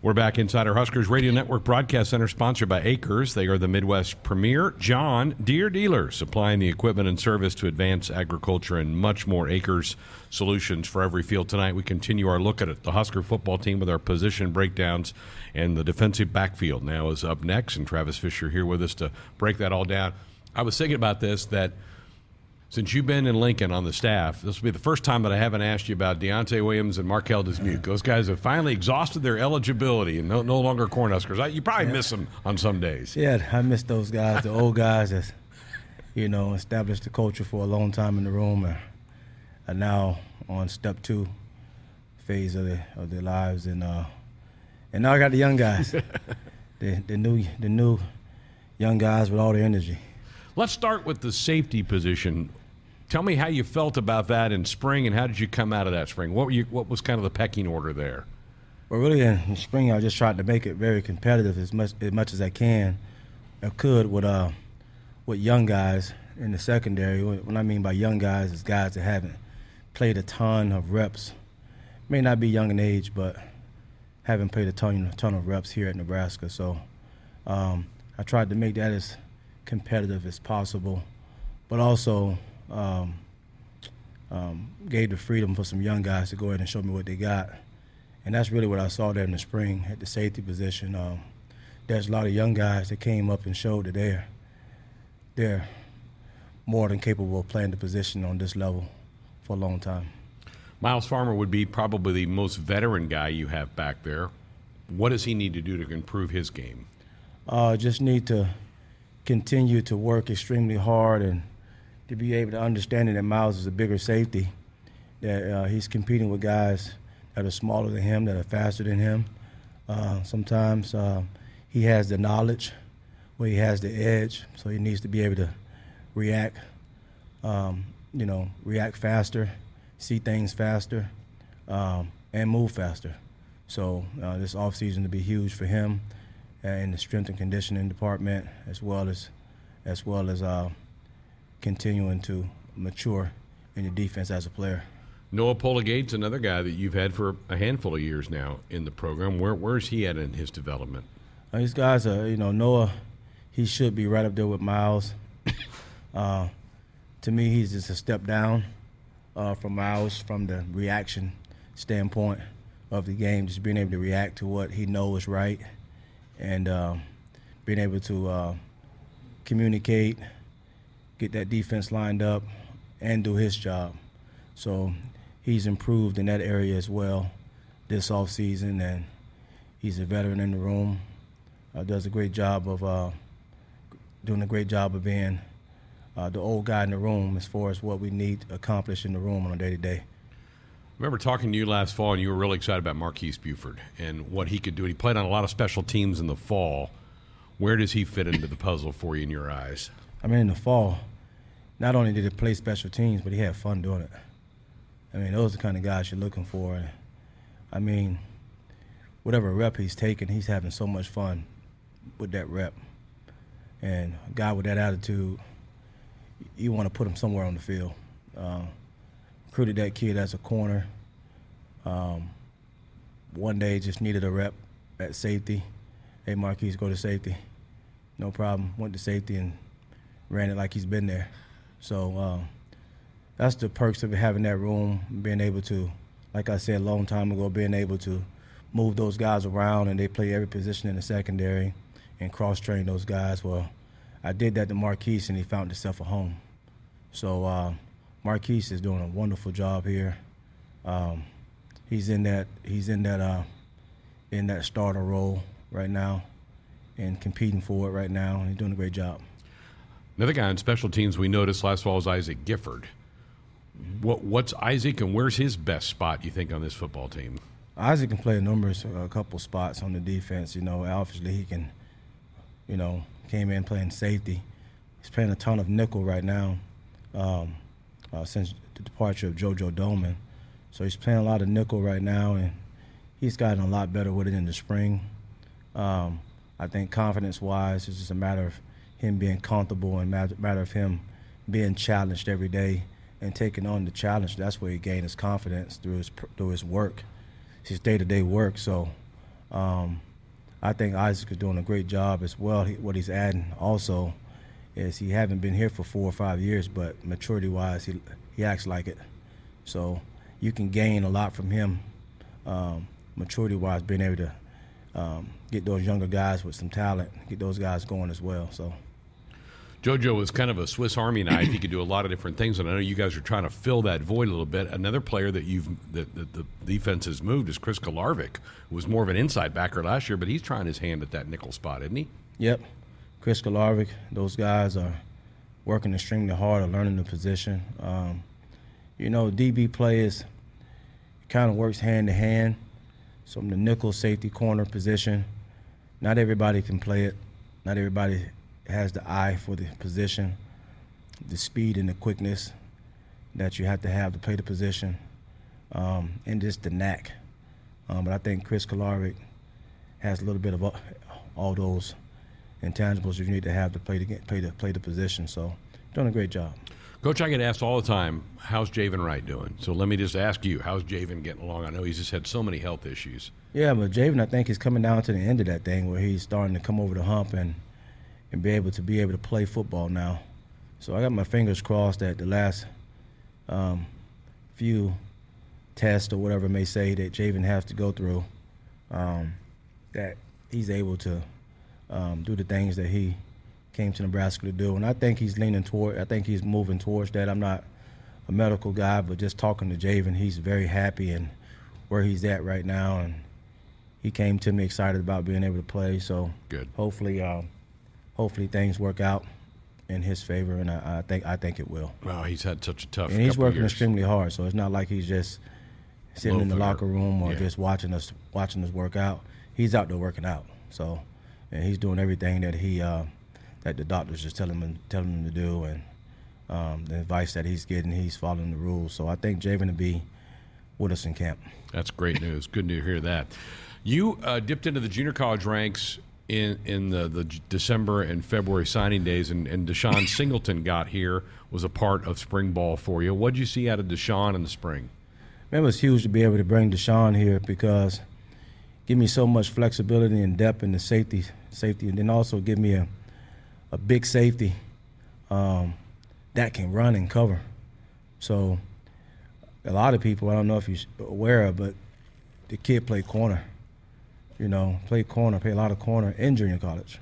We're back inside our Huskers Radio Network Broadcast Center, sponsored by AKRS. They are the Midwest premier John Deere dealer, supplying the equipment and service to advance agriculture and much more. AKRS solutions for every field. Tonight, we continue our look at it. The Husker football team with our position breakdowns and the defensive backfield now is up next, and Travis Fisher here with us to break that all down. I was thinking about this that – since you've been in Lincoln on the staff, this will be the first time that I haven't asked you about Deontai Williams and Marquel Dismuke. Those guys have finally exhausted their eligibility and no, no longer Cornhuskers. You probably yeah. miss them on some days. Yeah, I miss those guys, the old guys that, you know, established the culture for a long time in the room and are now on step two phase of, the, of their lives. And uh, and now I got the young guys, the, the new the new young guys with all the energy. Let's start with the safety position. Tell me how you felt about that in spring, and how did you come out of that spring? What were you, What was kind of the pecking order there? Well, really, in spring, I just tried to make it very competitive as much as much as I can, I could with uh, with young guys in the secondary. What I mean by young guys is guys that haven't played a ton of reps. May not be young in age, but haven't played a ton, a ton of reps here at Nebraska. So um, I tried to make that as competitive as possible, but also um, um, gave the freedom for some young guys to go ahead and show me what they got. And that's really what I saw there in the spring at the safety position. Um, there's a lot of young guys that came up and showed that they're they're more than capable of playing the position on this level for a long time. Myles Farmer would be probably the most veteran guy you have back there. What does he need to do to improve his game? Uh, just need to continue to work extremely hard and to be able to understand that Myles is a bigger safety, that uh, he's competing with guys that are smaller than him, that are faster than him. Uh, sometimes uh, he has the knowledge where he has the edge, so he needs to be able to react, um, you know, react faster, see things faster, um, and move faster. So uh, this offseason to be huge for him in the strength and conditioning department, as well as as well as uh, continuing to mature in the defense as a player. Noa Pola-Gates, another guy that you've had for a handful of years now in the program. Where where's he at in his development? Uh, these guys are, you know, Noa. He should be right up there with Myles. uh, to me, he's just a step down uh, from Myles from the reaction standpoint of the game, just being able to react to what he knows is right and uh, being able to uh, communicate, get that defense lined up, and do his job. So he's improved in that area as well this offseason, and he's a veteran in the room. Uh, does a great job of uh, doing a great job of being uh, the old guy in the room as far as what we need to accomplish in the room on a day to day remember talking to you last fall, and you were really excited about Marques Buford and what he could do. He played on a lot of special teams in the fall. Where does he fit into the puzzle for you in your eyes? I mean, in the fall, not only did he play special teams, but he had fun doing it. I mean, those are the kind of guys you're looking for. I mean, whatever rep he's taking, he's having so much fun with that rep. And a guy with that attitude, you want to put him somewhere on the field. Uh, recruited that kid as a corner. Um, one day just needed a rep at safety. Hey, Marques, go to safety. No problem. Went to safety and ran it like he's been there. So um, that's the perks of having that room, being able to, like I said a long time ago, being able to move those guys around and they play every position in the secondary and cross train those guys. Well, I did that to Marques and he found himself a home. So uh, Marques is doing a wonderful job here. Um, he's in that he's in that uh, in that starter role right now, and competing for it right now. And he's doing a great job. Another guy on special teams we noticed last fall was Isaac Gifford. What, what's Isaac and where's his best spot? You think on this football team? Isaac can play numbers, a couple spots on the defense. You know, obviously he can. You know, came in playing safety. He's playing a ton of nickel right now. Um, uh, since the departure of JoJo Domann. So he's playing a lot of nickel right now, and he's gotten a lot better with it in the spring. Um, I think confidence-wise, it's just a matter of him being comfortable and matter of him being challenged every day and taking on the challenge. That's where he gained his confidence through his through his work, his day-to-day work. So Um, I think Isaac is doing a great job as well. He, what he's adding also is he haven't been here for four or five years, but maturity wise, he he acts like it. So you can gain a lot from him, um, maturity wise, being able to um, get those younger guys with some talent, get those guys going as well. So. JoJo was kind of a Swiss Army knife. He could do a lot of different things, and I know you guys are trying to fill that void a little bit. Another player that you've that, that the defense has moved is Chris Kolarevic, who was more of an inside backer last year, but he's trying his hand at that nickel spot, isn't he? Yep, Chris Kolarevic. Those guys are working extremely hard at learning the position. Um, you know, DB play is kind of works hand to hand. So the nickel safety corner position, not everybody can play it. Not everybody has the eye for the position, the speed and the quickness that you have to have to play the position, um, and just the knack. Um, but I think Chris Kolarevic has a little bit of all those intangibles you need to have to play the play the play the position. So, doing a great job. Coach, I get asked all the time, how's Javin Wright doing? So let me just ask you, how's Javin getting along? I know he's just had so many health issues. Yeah, but Javin, I think he's coming down to the end of that thing where he's starting to come over the hump and and be able to be able to play football now. So I got my fingers crossed that the last um, few tests or whatever may say that Javin has to go through, um, that he's able to um, do the things that he came to Nebraska to do. And I think he's leaning toward, I think he's moving towards that. I'm not a medical guy, but just talking to Javin, he's very happy and where he's at right now. And he came to me excited about being able to play. So good. Hopefully, um, hopefully things work out in his favor, and I, I, think I think it will. Wow, he's had such a tough. And he's working extremely hard, so it's not like he's just sitting Low in the locker room or yeah. just watching us watching us work out. He's out there working out, so and he's doing everything that he uh, that the doctors just telling him telling him to do, and um, the advice that he's getting, he's following the rules. So I think Javin will be with us in camp. That's great news. Good to hear that. You uh, dipped into the junior college ranks in in the, the December and February signing days, and, and DeShon Singleton got here was a part of spring ball for you. What did you see out of DeShon in the spring? Man, it was huge to be able to bring DeShon here because give me so much flexibility and depth in the safety, safety, and then also give me a a big safety um, that can run and cover. So a lot of people, I don't know if you're aware of, but the kid played corner you know, played corner, played a lot of corner in junior college.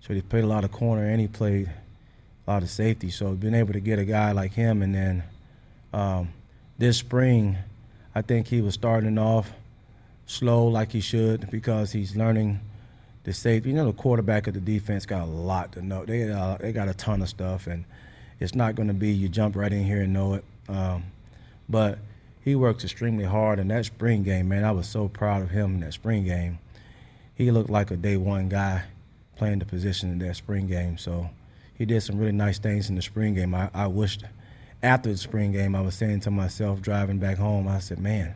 So he played a lot of corner and he played a lot of safety. So being able to get a guy like him, and then um, this spring, I think he was starting off slow like he should because he's learning the safety. You know, the quarterback of the defense got a lot to know. They uh, they got a ton of stuff, and it's not going to be you jump right in here and know it. Um, but he works extremely hard in that spring game, man. I was so proud of him in that spring game he looked like a day one guy playing the position in that spring game. So he did some really nice things in the spring game. I, I wished after the spring game, I was saying to myself driving back home, I said, man,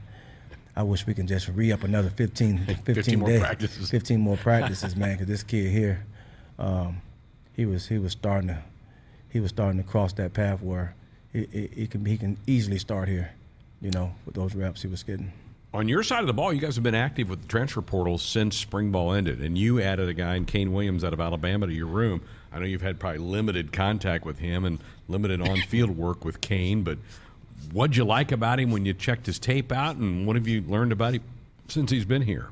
I wish we can just re up another 15, 15, 15 more days, practices. 15 more practices, man, because this kid here, um, he was he was starting to he was starting to cross that path where he, he, he can he can easily start here, you know, with those reps he was getting on your side of the ball, you guys have been active with the transfer portal since spring ball ended, and you added a guy in Kane Williams out of Alabama to your room. I know you've had probably limited contact with him and limited on-field work with Kane, but what'd you like about him when you checked his tape out, and what have you learned about him since he's been here?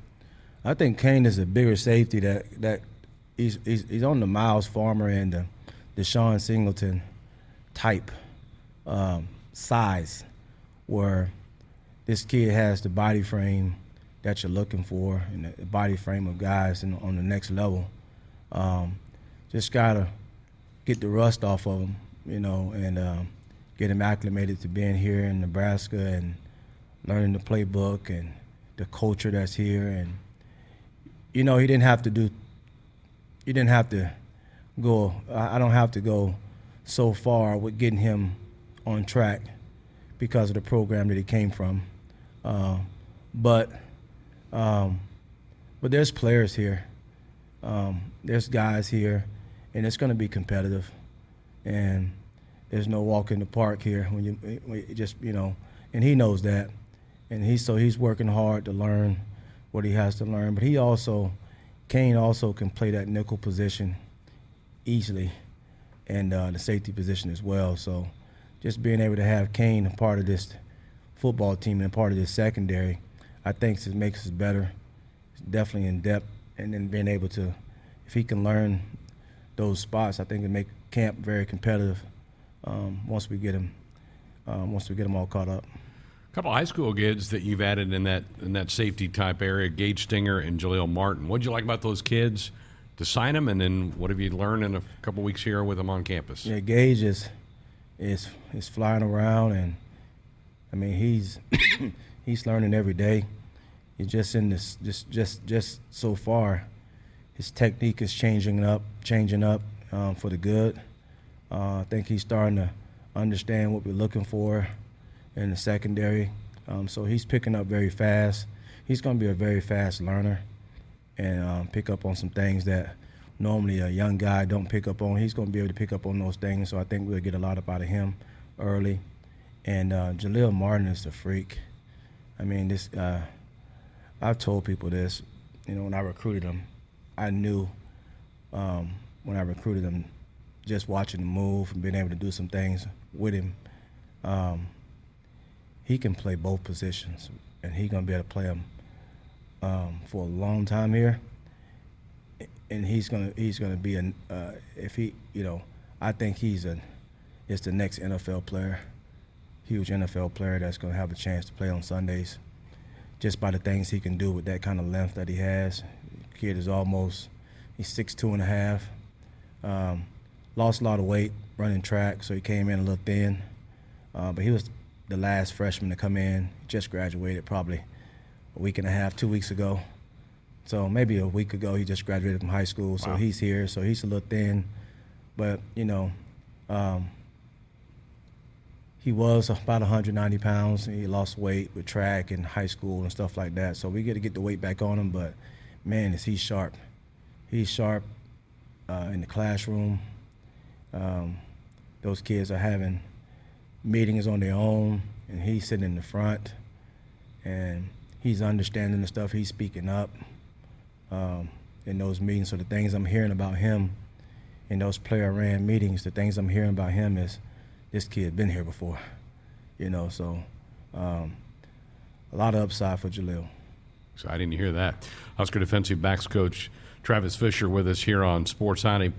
I think Kane is a bigger safety that that he's he's, he's on the Myles Farmer and the DeShon Singleton type um, size, where this kid has the body frame that you're looking for and the body frame of guys in, on the next level. Um, just gotta get the rust off of him, you know, and um, get him acclimated to being here in Nebraska and learning the playbook and the culture that's here. And you know, he didn't have to do. He didn't have to go. I don't have to go so far with getting him on track because of the program that he came from. Uh, but um, but there's players here. Um, there's guys here, and it's going to be competitive. And there's no walk in the park here when you, when just you know, and he knows that, and he's so he's working hard to learn what he has to learn. But he also, Kane also can play that nickel position easily, and uh, the safety position as well. So, just being able to have Kane a part of this football team and part of this secondary, I think it makes us better. It's definitely in depth, and then being able to, if he can learn those spots, I think it make camp very competitive. Um, once we get him, um, once we get him all caught up. A couple high school kids that you've added in that in that safety type area, Gage Stenger and Jalil Martin. What'd you like about those kids to sign them, and then what have you learned in a couple weeks here with them on campus? Yeah, Gage is is is flying around, and I mean he's he's learning every day. He's just in this just just just so far. His technique is changing up, changing up um, for the good. Uh, I think he's starting to understand what we're looking for in the secondary. Um, so he's picking up very fast. He's going to be a very fast learner and um, pick up on some things that normally a young guy don't pick up on. He's going to be able to pick up on those things. So I think we'll get a lot out of him early. And uh, Jalil Martin is a freak. I mean, this. Uh, I've told people this. You know, when I recruited him, I knew um, when I recruited him, just watching him move and being able to do some things with him. Um, he can play both positions, and he's gonna be able to play them um, for a long time here. And he's gonna he's gonna be an uh, if he you know I think he's a is the next NFL player, huge NFL player that's gonna have a chance to play on Sundays, just by the things he can do with that kind of length that he has. Kid is almost he's six two and a half. Um, lost a lot of weight running track, so he came in a little thin. Uh, but he was the last freshman to come in. Just graduated probably a week and a half, two weeks ago. So maybe a week ago he just graduated from high school. So wow. he's here. So he's a little thin, but you know, um, he was about 190 pounds. He lost weight with track and high school and stuff like that. So we get to get the weight back on him. But man, is he sharp? He's sharp uh, in the classroom. Um, those kids are having meetings on their own, and he's sitting in the front, and he's understanding the stuff. He's speaking up um, in those meetings. So the things I'm hearing about him in those player ran meetings, the things I'm hearing about him is this kid been here before, you know. So um, a lot of upside for Jalil. Exciting to hear that. Husker defensive backs coach Travis Fisher with us here on Sports Nightly.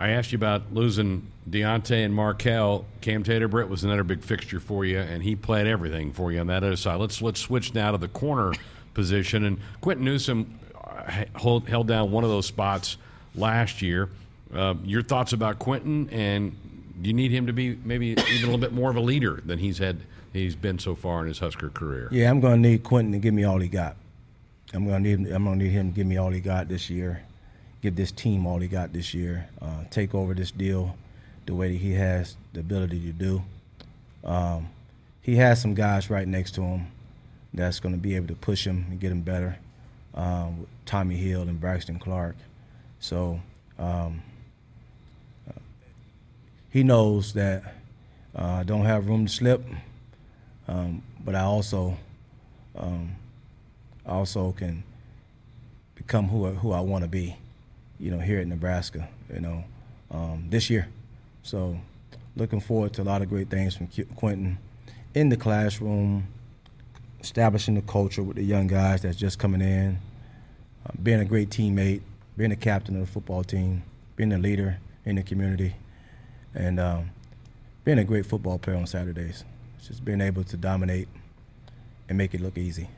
I asked you about losing Deontai and Marquel. Cam Taylor Britt was another big fixture for you, and he played everything for you on that other side. Let's let's switch now to the corner position. And Quinton Newsome uh, hold, held down one of those spots last year. Uh, your thoughts about Quinton, and do you need him to be maybe even a little bit more of a leader than he's had he's been so far in his Husker career? Yeah, I'm going to need Quinton to give me all he got. I'm going to need I'm going to need him to give me all he got this year give this team all he got this year, uh, take over this deal the way that he has the ability to do. Um, he has some guys right next to him that's going to be able to push him and get him better. Um, Tommy Hill and Braxton Clark. So um, he knows that uh, I don't have room to slip, um, but I also um, also can become who who I want to be you know, here at Nebraska, you know, um, this year. So looking forward to a lot of great things from Quinton in the classroom, establishing the culture with the young guys that's just coming in, uh, being a great teammate, being a captain of the football team, being a leader in the community, and um, being a great football player on Saturdays. Just being able to dominate and make it look easy.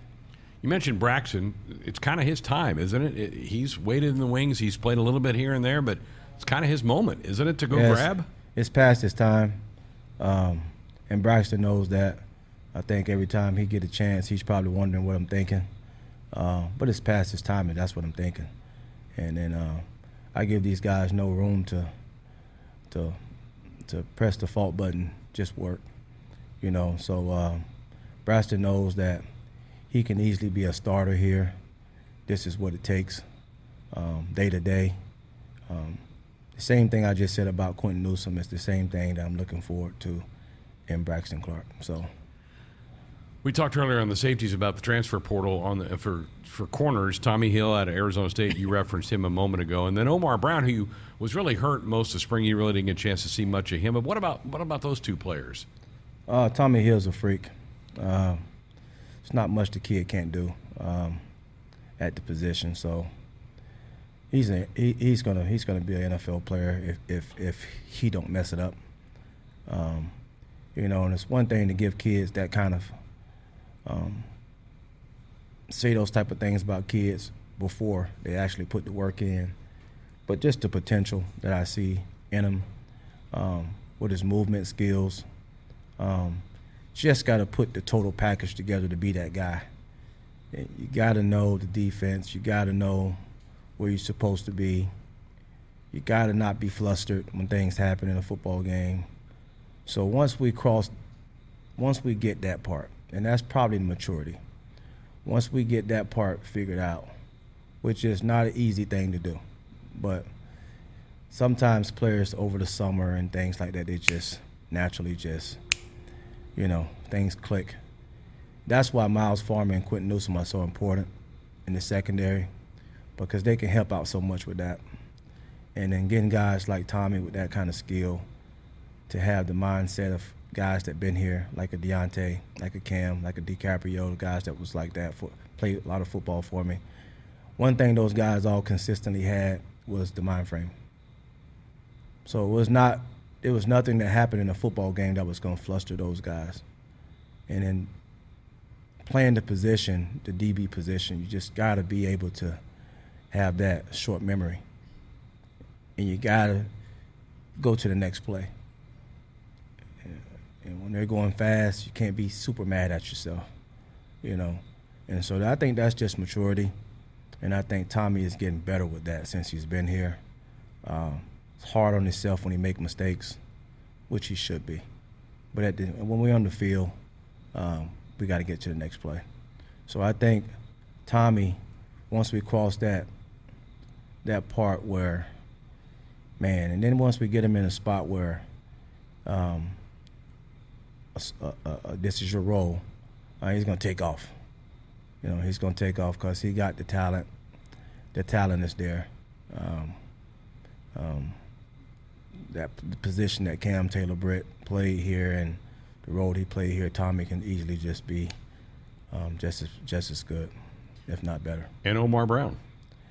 You mentioned Braxton. It's kind of his time, isn't it? it? He's waited in the wings. He's played a little bit here and there, but it's kind of his moment, isn't it, to go yeah, grab? It's, past his time, um, and Braxton knows that. I think every time he get a chance, he's probably wondering what I'm thinking. Uh, but it's past his time, and that's what I'm thinking. And then uh, I give these guys no room to to to press the fault button, just work. You know, so uh, Braxton knows that he can easily be a starter here. This is what it takes um, day to day. Um, the same thing I just said about Quinton Newsome is the same thing that I'm looking forward to in Braxton Clark. So We talked earlier on the safeties about the transfer portal on the for for corners. Tommy Hill out of Arizona State, you referenced him a moment ago, and then Omar Brown, who was really hurt most of spring. You really didn't get a chance to see much of him. But what about what about those two players? Uh, Tommy Hill's a freak. Uh, it's not much the kid can't do um, at the position. So he's a, he, he's gonna he's gonna be an NFL player if if if he don't mess it up. Um, you know, and it's one thing to give kids that kind of um, say those type of things about kids before they actually put the work in. But just the potential that I see in him um, with his movement skills, um, just got to put the total package together to be that guy. You got to know the defense. You got to know where you're supposed to be. You got to not be flustered when things happen in a football game. So once we cross, once we get that part, and that's probably maturity. Once we get that part figured out, which is not an easy thing to do, but sometimes players over the summer and things like that, they just naturally just, you know, things click. That's why Myles Farmer and Quinton Newsome are so important in the secondary because they can help out so much with that. And then getting guys like Tommy with that kind of skill to have the mindset of guys that been here, like a Deontai, like a Cam, like a DiCaprio, the guys that was like that, for, played a lot of football for me. One thing those guys all consistently had was the mind frame. So it was not, it was nothing that happened in a football game that was going to fluster those guys. And then playing the position, the DB position, you just got to be able to have that short memory. And you got to go to the next play. And when they're going fast, you can't be super mad at yourself, you know. And so I think that's just maturity. And I think Tommy is getting better with that since he's been here. Um, hard on himself when he make mistakes, which he should be. But the, when we're on the field, um, we got to get to the next play. So I think Tommy, once we cross that that part where, man, and then once we get him in a spot where um, this is your role, uh, he's going to take off. You know, he's going to take off because he got the talent. The talent is there. Um, um, that position that Cam Taylor Britt played here and the role he played here, Tommy can easily just be um, just as just as good, if not better. And Omar Brown.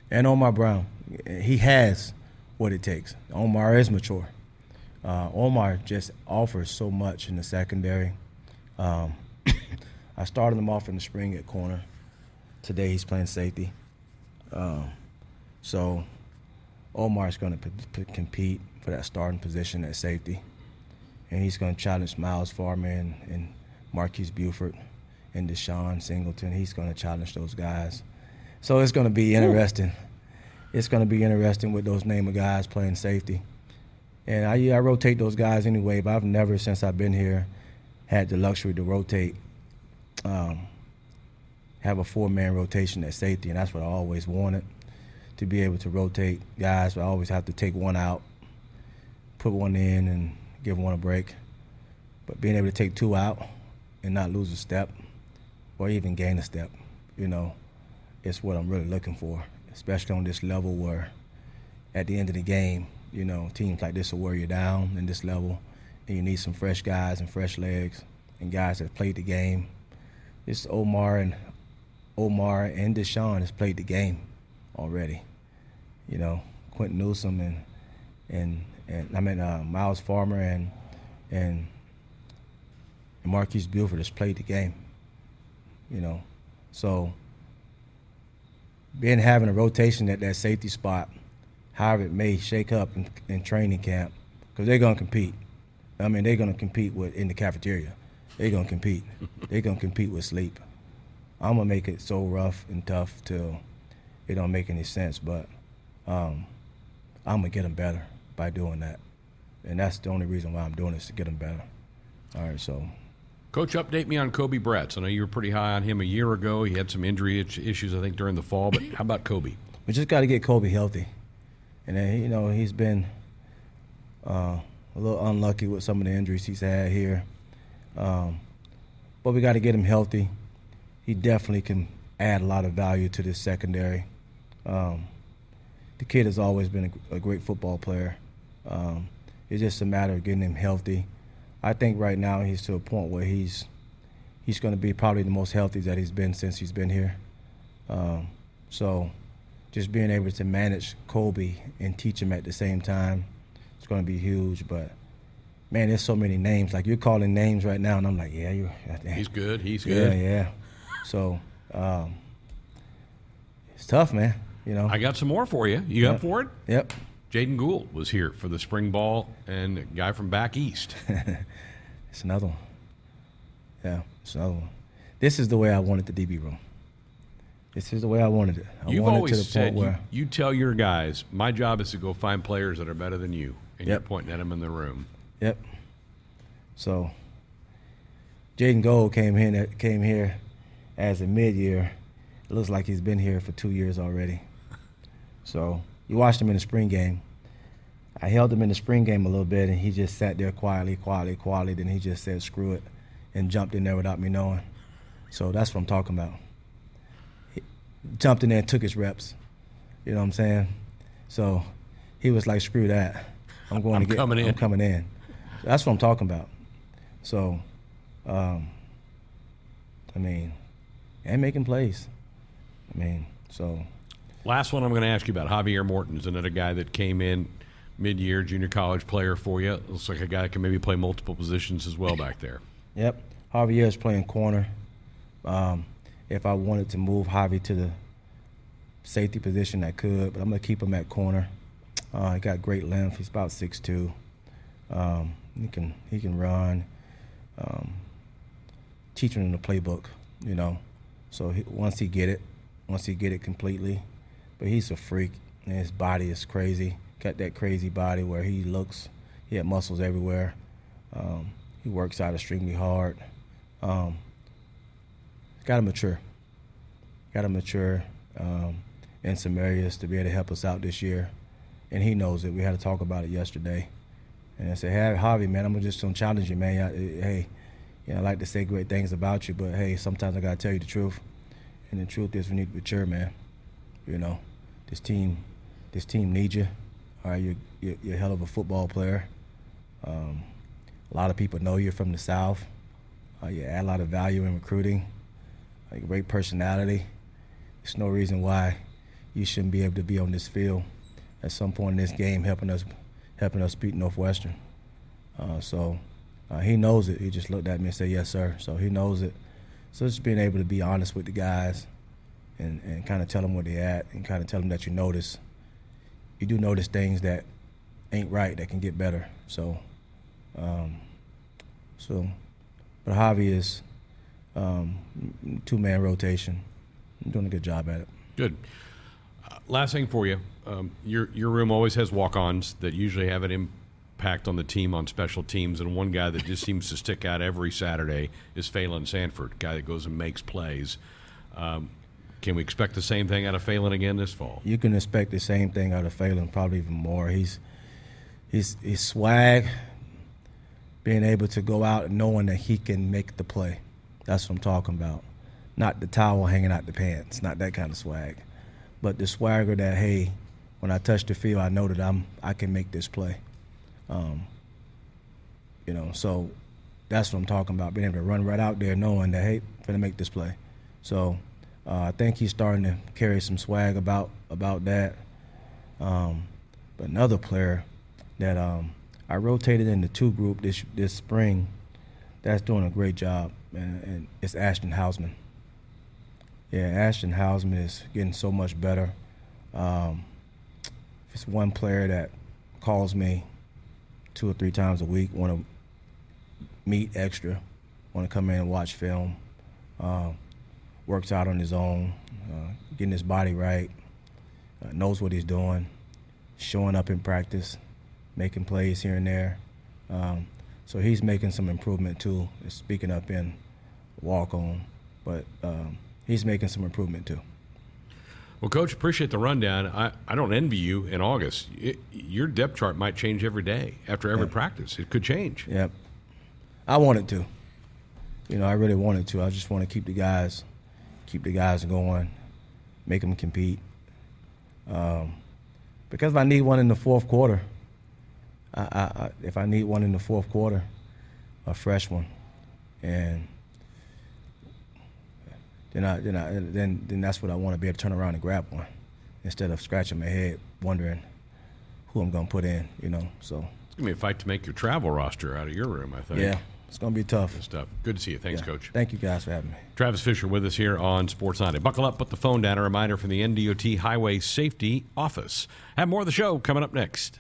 And Omar Brown, he has what it takes. Omar is mature. Uh, Omar just offers so much in the secondary. Um, I started him off in the spring at corner. Today he's playing safety. Um, so Omar's going to p- p- compete for that starting position at safety. And he's going to challenge Myles Farmer and, and Marques Buford and DeShon Singleton. He's going to challenge those guys. So it's going to be interesting. Ooh. It's going to be interesting with those name of guys playing safety. And I, I rotate those guys anyway, but I've never, since I've been here, had the luxury to rotate, um, have a four man rotation at safety, and that's what I always wanted to be able to rotate guys. I always have to take one out, put one in, and give one a break. But being able to take two out and not lose a step or even gain a step, you know, is what I'm really looking for, especially on this level where at the end of the game, you know, teams like this will wear you down in this level, and you need some fresh guys and fresh legs and guys that have played the game. This Omar and Omar and DeShon has played the game already. You know, Quinton Newsome and and and I mean uh, Myles Farmer and and Marques Buford has played the game. You know, so being having a rotation at that safety spot however it may shake up in, in training camp, because they're gonna compete. I mean, they're gonna compete with in the cafeteria. They're gonna compete. they're gonna compete with sleep. I'm gonna make it so rough and tough till it don't make any sense. But um, I'm gonna get them better by doing that, and that's the only reason why I'm doing this to get them better. All right, so. Coach, update me on Koby Bretz. I know you were pretty high on him a year ago. He had some injury issues, I think, during the fall. But how about Koby? We just got to get Koby healthy and then you know he's been uh, a little unlucky with some of the injuries he's had here. Um, but we got to get him healthy. He definitely can add a lot of value to this secondary. Um, the kid has always been a, a great football player. Um, it's just a matter of getting him healthy. I think right now he's to a point where he's he's going to be probably the most healthy that he's been since he's been here. Um, so just being able to manage Koby and teach him at the same time, it's going to be huge. But man, there's so many names. Like you're calling names right now, and I'm like, yeah, you're. He's good. He's good. Yeah, yeah. So um, it's tough, man. You know. I got some more for you. You yep. up for it? Yep. Jaeden Gould was here for the spring ball, and a guy from back east. it's another one. Yeah, it's another one. This is the way I wanted the DB room. This is the way I wanted it. I You've wanted always to the said point where you, you, tell your guys, my job is to go find players that are better than you, and yep. you're pointing at them in the room. Yep. So, Jaeden Gould came here came here as a mid year. It looks like he's been here for two years already. So you watched him in the spring game. I held him in the spring game a little bit, and he just sat there quietly, quietly, quietly. Then he just said, "Screw it," and jumped in there without me knowing. So that's what I'm talking about He jumped in there and took his reps. You know what I'm saying? So he was like, "Screw that! I'm going I'm to get. Coming in. I'm coming in." That's what I'm talking about. So, um, I mean, and making plays. I mean, so. Last one I'm going to ask you about Javier Morton is another guy that came in mid-year junior college player for you. Looks like a guy that can maybe play multiple positions as well back there. Yep, Javier is playing corner. Um, if I wanted to move Javi to the safety position, I could, but I'm going to keep him at corner. Uh, he got great length. He's about 6'2". Um, he can he can run. Um, teaching him the playbook, you know. So he, once he get it, once he get it completely, but he's a freak and his body is crazy. Got that crazy body where he looks. He had muscles everywhere. Um, he works out extremely hard. Um, got to mature. Got to mature um, in some areas to be able to help us out this year, and he knows it. We had to talk about it yesterday, and I said, "Hey, Javi, man, I'm just gonna challenge you, man. I, hey, you know, I like to say great things about you, but hey, sometimes I gotta tell you the truth, and the truth is we need to mature, man. You know, this team, this team needs you. All right, you're, you're, a hell of a football player. Um, a lot of people know you're from the South. Uh, you add a lot of value in recruiting great personality. There's no reason why you shouldn't be able to be on this field at some point in this game, helping us, helping us beat Northwestern. Uh, so uh, he knows it. He just looked at me and said, "Yes, sir." So he knows it. So just being able to be honest with the guys, and, and kind of tell them where they're at, and kind of tell them that you notice, you do notice things that ain't right that can get better. So, um, so, but Javi is um, two man rotation. I'm doing a good job at it. Good. Uh, last thing for you, um, your your room always has walk ons that usually have an impact on the team on special teams, and one guy that just seems to stick out every Saturday is Phalen Sanford, guy that goes and makes plays. Um, can we expect the same thing out of Phalen again this fall? You can expect the same thing out of Phalen, probably even more. He's he's he's swag, being able to go out and knowing that he can make the play. That's what I'm talking about. Not the towel hanging out the pants, not that kind of swag. But the swagger that, hey, when I touch the field, I know that I'm I can make this play. Um, you know, so that's what I'm talking about. Being able to run right out there, knowing that hey, I'm gonna make this play. So uh, I think he's starting to carry some swag about about that. Um, but another player that um, I rotated in the two group this this spring, that's doing a great job and, and it's Ashton Hausmann. Yeah, Ashton Hausmann is getting so much better. Um, it's one player that calls me two or three times a week, want to meet extra, want to come in and watch film, uh, works out on his own, uh, getting his body right, uh, knows what he's doing, showing up in practice, making plays here and there. Um, so he's making some improvement too. Speaking up in walk on, but um, he's making some improvement too. Well, Coach, appreciate the rundown. I, I don't envy you in August. It, your depth chart might change every day after every practice. It could change. Yep. I want it to. you know, I really wanted to. I just want to keep the guys, keep the guys going, make them compete. Um, because if I need one in the fourth quarter, I, I, I, if I need one in the fourth quarter, a fresh one, and then I, then I, then then that's what I want to be able to turn around and grab one, instead of scratching my head wondering who I'm gonna put in. You know, so it's gonna be a fight to make your travel roster out of your room. I think. Yeah, it's gonna be tough. Good stuff. Good to see you. Thanks, Yeah. Coach. Thank you guys for having me. Travis Fisher with us here on Sports Night. Buckle up, put the phone down. A reminder from the NDOT Highway Safety Office. Have more of the show coming up next.